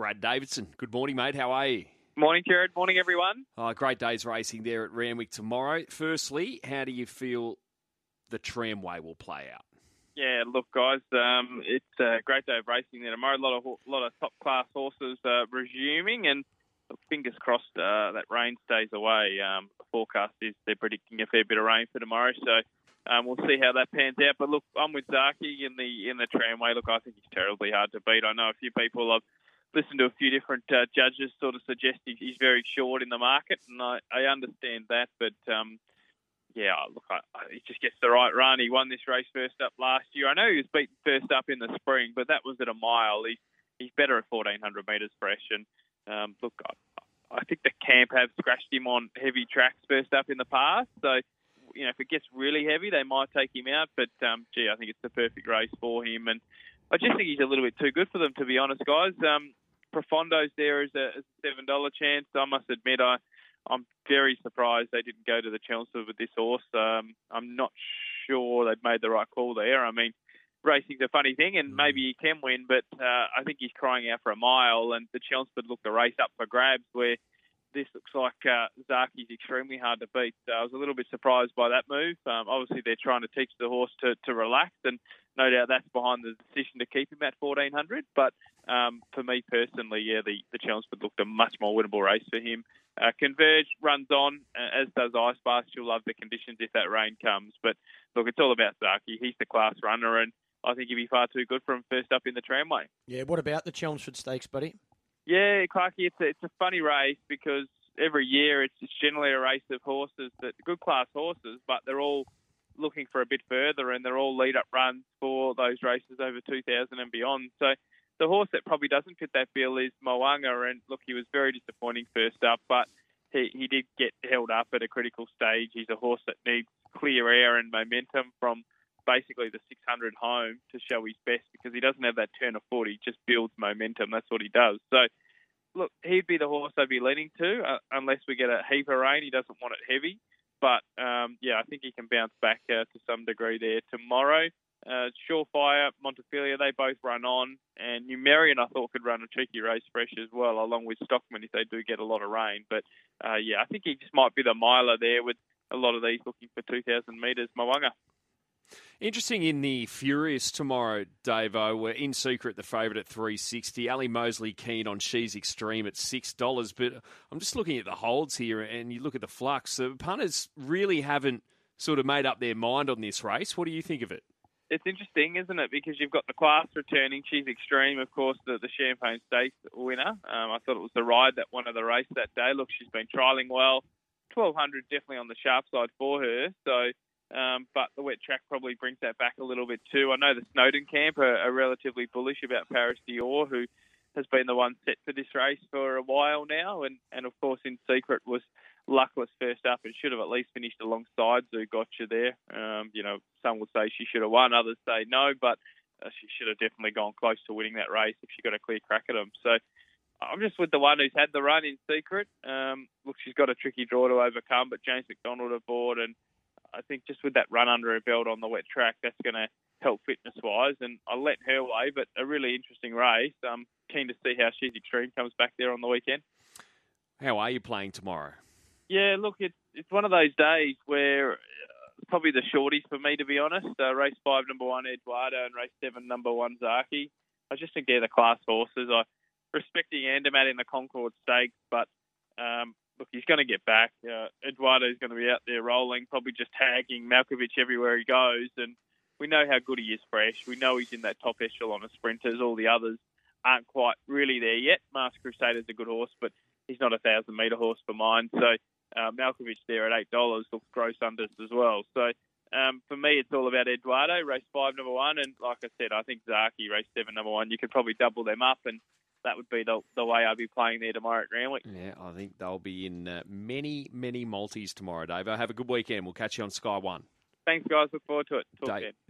Brad Davidson. Good morning, mate. How are you? Morning, Jared. Morning, everyone. Oh, great days racing there at Randwick tomorrow. Firstly, how do you feel the tramway will play out? Yeah, look, guys, um, it's a great day of racing there tomorrow. A lot of lot of top class horses uh, resuming, and fingers crossed uh, that rain stays away. Um, the forecast is they're predicting a fair bit of rain for tomorrow, so um, we'll see how that pans out. But look, I'm with Zaaki in the in the tramway. Look, I think he's terribly hard to beat. I know a few people have listened to a few different uh, judges sort of suggest he's very short in the market, and I, I understand that, but um, yeah, look, I, I, he just gets the right run. He won this race first up last year. I know he was beaten first up in the spring, but that was at a mile. He's he's better at 1400 metres fresh. And um, look, I, I think the camp have scratched him on heavy tracks first up in the past. So you know, if it gets really heavy, they might take him out. But um, gee, I think it's the perfect race for him. And I just think he's a little bit too good for them, to be honest, guys. Um, Profondo's there as a, as a seven dollar chance. I must admit, I I'm very surprised they didn't go to the Chelmsford with this horse. Um, I'm not sure they've made the right call there. I mean, racing's a funny thing, and maybe he can win, but uh, I think he's crying out for a mile, and the Chelmsford looked the race up for grabs where this looks like uh, Zaaki's extremely hard to beat. So I was a little bit surprised by that move. Um, obviously, they're trying to teach the horse to, to relax, and no doubt that's behind the decision to keep him at 1400. But um, for me personally, yeah, the, the Chelmsford looked a much more winnable race for him. Uh, Converge runs on, uh, as does Ice Blast. You'll love the conditions if that rain comes. But look, it's all about Zaaki. He's the class runner, and I think he'd be far too good for him first up in the tramway. Yeah, what about the Chelmsford Stakes, buddy? Yeah, Clarky, it's a, it's a funny race because every year it's, it's generally a race of horses that good class horses, but they're all looking for a bit further, and they're all lead up runs for those races over 2,000 and beyond. So the horse that probably doesn't fit that bill is Mo'unga, and look, he was very disappointing first up, but he, he did get held up at a critical stage. He's a horse that needs clear air and momentum from basically the 600 home to show his best because he doesn't have that turn of foot. He just builds momentum. That's what he does. So, look, he'd be the horse I'd be leaning to uh, unless we get a heap of rain. He doesn't want it heavy. But, um, yeah, I think he can bounce back uh, to some degree there tomorrow. Uh, Surefire, Montefilia, they both run on. And Numerian, I thought, could run a tricky race fresh as well, along with Stockman if they do get a lot of rain. But, uh, yeah, I think he just might be the miler there with a lot of these looking for 2,000 metres. Mo'unga. Interesting in the Furious tomorrow, Davo. We're in secret the favourite at three sixty. Ali Mosley keen on She's Extreme at six dollars. But I'm just looking at the holds here, and you look at the flux. The punters really haven't sort of made up their mind on this race. What do you think of it? It's interesting, isn't it? Because you've got the class returning. She's Extreme, of course, the, the Champagne Stakes winner. Um, I thought it was the ride that won of the race that day. Look, she's been trialling well. 1200 definitely on the sharp side for her. So um, but the wet track probably brings that back a little bit too. I know the Snowden camp are, are relatively bullish about Paris Dior, who has been the one set for this race for a while now, and, and of course in secret was luckless first up and should have at least finished alongside Zougotcha there. Um, you know, some will say she should have won, others say no, but uh, she should have definitely gone close to winning that race if she got a clear crack at them. So I'm just with the one who's had the run in secret. Um, look, she's got a tricky draw to overcome, but James McDonald aboard and I think just with that run under her belt on the wet track, that's going to help fitness wise. And I'll let her way, but a really interesting race. I'm keen to see how She's Extreme comes back there on the weekend. How are you playing tomorrow? Yeah, look, it's it's one of those days where uh, probably the shorties for me, to be honest. Uh, race five, number one, Eduardo, and race seven, number one, Zaaki. I just think they're the class horses. I respecting Andermatt in the Concord Stakes, but um, look, he's going to get back. Uh, Eduardo's going to be out there rolling, probably just tagging Malkovich everywhere he goes. And we know how good he is fresh. We know he's in that top echelon of sprinters. All the others aren't quite really there yet. Masked Crusader's a good horse, but he's not a thousand metre horse for mine. So uh, Malkovich there at eight dollars looks gross unders as well. So um, for me, it's all about Eduardo, race five, number one, and like I said, I think Zaaki, race seven, number one. You could probably double them up and that would be the, the way I'd be playing there tomorrow at Randwick. Yeah, I think they'll be in uh, many, many multis tomorrow, Dave. Have a good weekend. We'll catch you on Sky One. Thanks, guys. Look forward to it. Talk